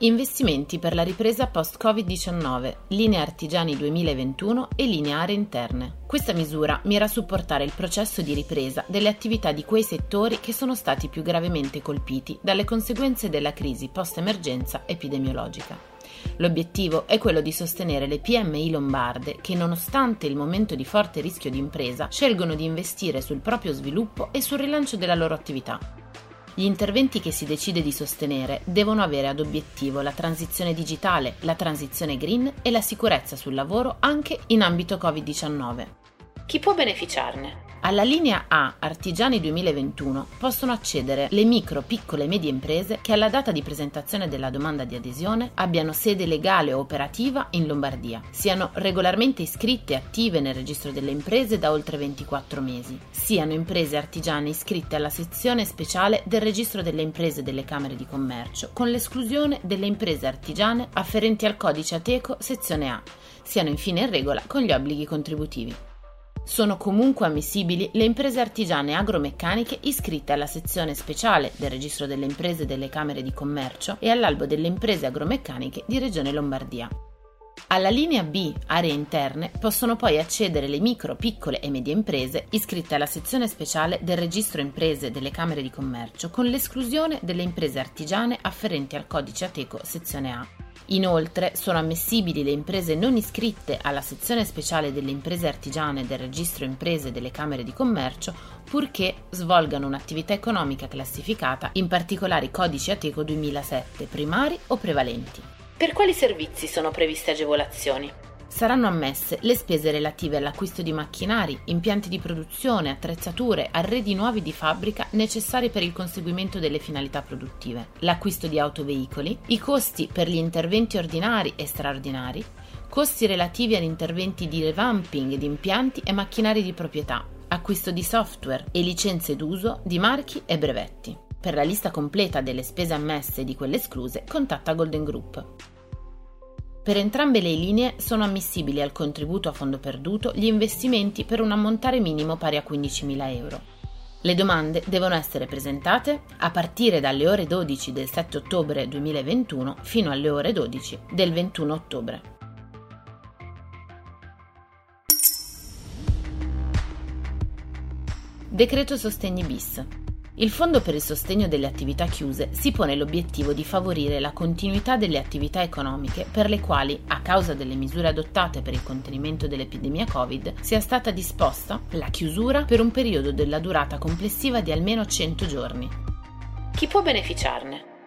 Investimenti per la ripresa post-Covid-19, linee artigiani 2021 e linee aree interne. Questa misura mira a supportare il processo di ripresa delle attività di quei settori che sono stati più gravemente colpiti dalle conseguenze della crisi post-emergenza epidemiologica. L'obiettivo è quello di sostenere le PMI lombarde che, nonostante il momento di forte rischio di impresa, scelgono di investire sul proprio sviluppo e sul rilancio della loro attività. Gli interventi che si decide di sostenere devono avere ad obiettivo la transizione digitale, la transizione green e la sicurezza sul lavoro anche in ambito Covid-19. Chi può beneficiarne? Alla linea A Artigiani 2021 possono accedere le micro, piccole e medie imprese che alla data di presentazione della domanda di adesione abbiano sede legale o operativa in Lombardia, siano regolarmente iscritte e attive nel registro delle imprese da oltre 24 mesi, siano imprese artigiane iscritte alla sezione speciale del registro delle imprese delle Camere di Commercio, con l'esclusione delle imprese artigiane afferenti al codice Ateco sezione A, siano infine in regola con gli obblighi contributivi. Sono comunque ammissibili le imprese artigiane agromeccaniche iscritte alla sezione speciale del registro delle imprese delle Camere di Commercio e all'albo delle imprese agromeccaniche di Regione Lombardia. Alla linea B, aree interne, possono poi accedere le micro, piccole e medie imprese iscritte alla sezione speciale del registro imprese delle Camere di Commercio, con l'esclusione delle imprese artigiane afferenti al codice Ateco sezione A. Inoltre sono ammissibili le imprese non iscritte alla sezione speciale delle imprese artigiane del registro imprese delle Camere di Commercio purché svolgano un'attività economica classificata in particolari codici Ateco 2007 primari o prevalenti. Per quali servizi sono previste agevolazioni? Saranno ammesse le spese relative all'acquisto di macchinari, impianti di produzione, attrezzature, arredi nuovi di fabbrica necessari per il conseguimento delle finalità produttive, l'acquisto di autoveicoli, i costi per gli interventi ordinari e straordinari, costi relativi ad interventi di revamping di impianti e macchinari di proprietà, acquisto di software e licenze d'uso di marchi e brevetti. Per la lista completa delle spese ammesse e di quelle escluse, contatta Golden Group. Per entrambe le linee sono ammissibili al contributo a fondo perduto gli investimenti per un ammontare minimo pari a 15.000 euro. Le domande devono essere presentate a partire dalle ore 12 del 7 ottobre 2021 fino alle ore 12 del 21 ottobre. Decreto Sostegni bis. Il Fondo per il sostegno delle attività chiuse si pone l'obiettivo di favorire la continuità delle attività economiche per le quali, a causa delle misure adottate per il contenimento dell'epidemia Covid, sia stata disposta la chiusura per un periodo della durata complessiva di almeno 100 giorni. Chi può beneficiarne?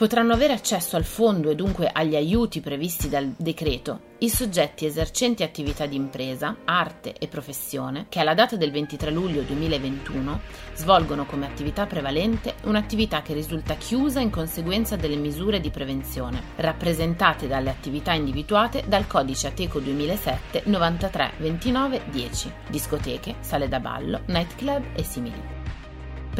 Potranno avere accesso al fondo e dunque agli aiuti previsti dal decreto i soggetti esercenti attività di impresa, arte e professione che alla data del 23 luglio 2021 svolgono come attività prevalente un'attività che risulta chiusa in conseguenza delle misure di prevenzione, rappresentate dalle attività individuate dal codice Ateco 2007 93 29 10, discoteche, sale da ballo, nightclub e simili.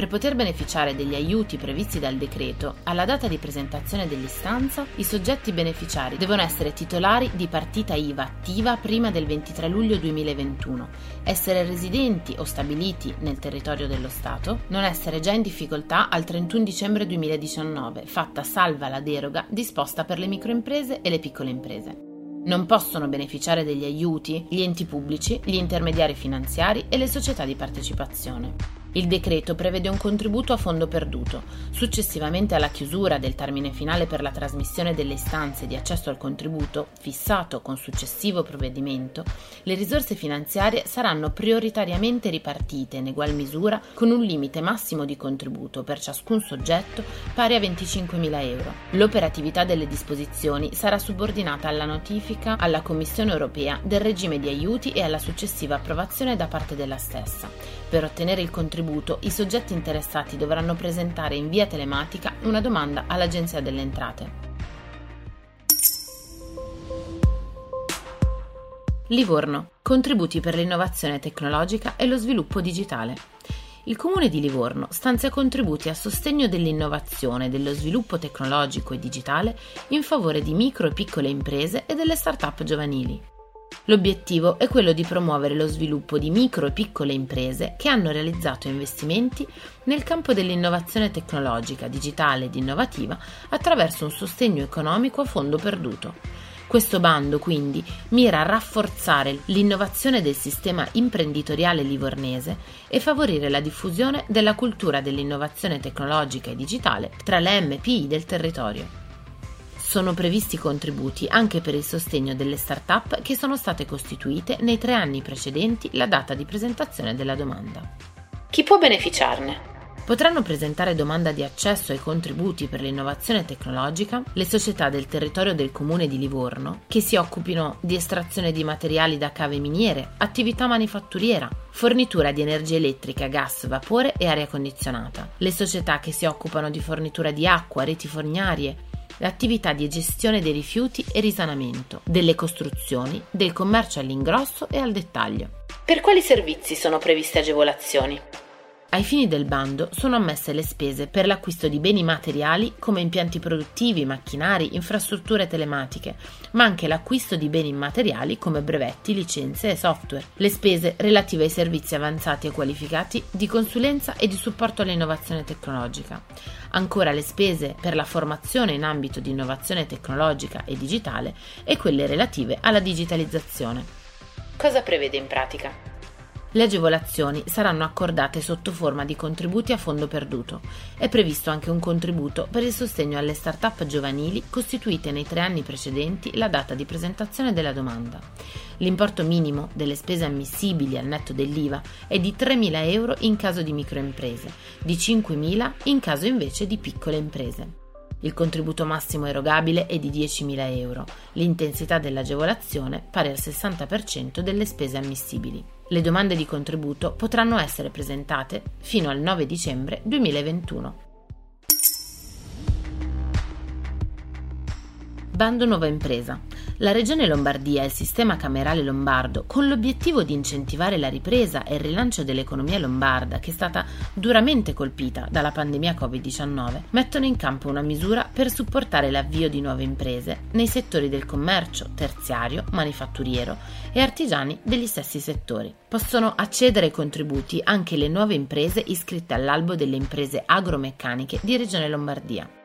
Per poter beneficiare degli aiuti previsti dal decreto, alla data di presentazione dell'istanza, i soggetti beneficiari devono essere titolari di partita IVA attiva prima del 23 luglio 2021, essere residenti o stabiliti nel territorio dello Stato, non essere già in difficoltà al 31 dicembre 2019, fatta salva la deroga disposta per le microimprese e le piccole imprese. Non possono beneficiare degli aiuti gli enti pubblici, gli intermediari finanziari e le società di partecipazione. Il decreto prevede un contributo a fondo perduto. Successivamente alla chiusura del termine finale per la trasmissione delle istanze di accesso al contributo, fissato con successivo provvedimento, le risorse finanziarie saranno prioritariamente ripartite in egual misura con un limite massimo di contributo per ciascun soggetto pari a 25.000 euro. L'operatività delle disposizioni sarà subordinata alla notifica alla Commissione europea del regime di aiuti e alla successiva approvazione da parte della stessa. Per ottenere il contributo contributo, i soggetti interessati dovranno presentare in via telematica una domanda all'Agenzia delle Entrate. Livorno. Contributi per l'innovazione tecnologica e lo sviluppo digitale. Il Comune di Livorno stanzia contributi a sostegno dell'innovazione, dello sviluppo tecnologico e digitale in favore di micro e piccole imprese e delle start-up giovanili. L'obiettivo è quello di promuovere lo sviluppo di micro e piccole imprese che hanno realizzato investimenti nel campo dell'innovazione tecnologica, digitale ed innovativa attraverso un sostegno economico a fondo perduto. Questo bando quindi mira a rafforzare l'innovazione del sistema imprenditoriale livornese e favorire la diffusione della cultura dell'innovazione tecnologica e digitale tra le MPI del territorio. Sono previsti contributi anche per il sostegno delle start-up che sono state costituite nei tre anni precedenti la data di presentazione della domanda. Chi può beneficiarne? Potranno presentare domanda di accesso ai contributi per l'innovazione tecnologica le società del territorio del comune di Livorno che si occupino di estrazione di materiali da cave miniere, attività manifatturiera, fornitura di energia elettrica, gas, vapore e aria condizionata, le società che si occupano di fornitura di acqua, reti fognarie, le attività di gestione dei rifiuti e risanamento, delle costruzioni, del commercio all'ingrosso e al dettaglio. Per quali servizi sono previste agevolazioni? Ai fini del bando sono ammesse le spese per l'acquisto di beni materiali come impianti produttivi, macchinari, infrastrutture telematiche, ma anche l'acquisto di beni immateriali come brevetti, licenze e software, le spese relative ai servizi avanzati e qualificati di consulenza e di supporto all'innovazione tecnologica, ancora le spese per la formazione in ambito di innovazione tecnologica e digitale e quelle relative alla digitalizzazione. Cosa prevede in pratica? Le agevolazioni saranno accordate sotto forma di contributi a fondo perduto. È previsto anche un contributo per il sostegno alle start-up giovanili costituite nei tre anni precedenti la data di presentazione della domanda. L'importo minimo delle spese ammissibili al netto dell'IVA è di 3.000 euro in caso di microimprese, di 5.000 in caso invece di piccole imprese. Il contributo massimo erogabile è di 10.000 euro, l'intensità dell'agevolazione pari al 60% delle spese ammissibili. Le domande di contributo potranno essere presentate fino al 9 dicembre 2021. Bando Nuova Impresa. La Regione Lombardia e il sistema camerale lombardo, con l'obiettivo di incentivare la ripresa e il rilancio dell'economia lombarda, che è stata duramente colpita dalla pandemia Covid-19, mettono in campo una misura per supportare l'avvio di nuove imprese nei settori del commercio, terziario, manifatturiero e artigiani degli stessi settori. Possono accedere ai contributi anche le nuove imprese iscritte all'albo delle imprese agromeccaniche di Regione Lombardia.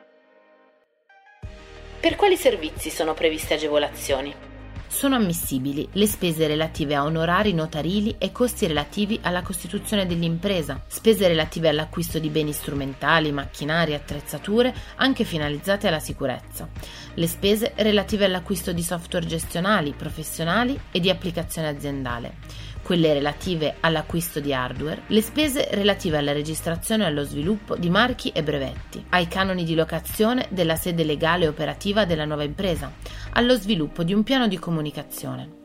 Per quali servizi sono previste agevolazioni? Sono ammissibili le spese relative a onorari notarili e costi relativi alla costituzione dell'impresa, spese relative all'acquisto di beni strumentali, macchinari attrezzature anche finalizzate alla sicurezza, le spese relative all'acquisto di software gestionali, professionali e di applicazione aziendale quelle relative all'acquisto di hardware, le spese relative alla registrazione e allo sviluppo di marchi e brevetti, ai canoni di locazione della sede legale e operativa della nuova impresa, allo sviluppo di un piano di comunicazione.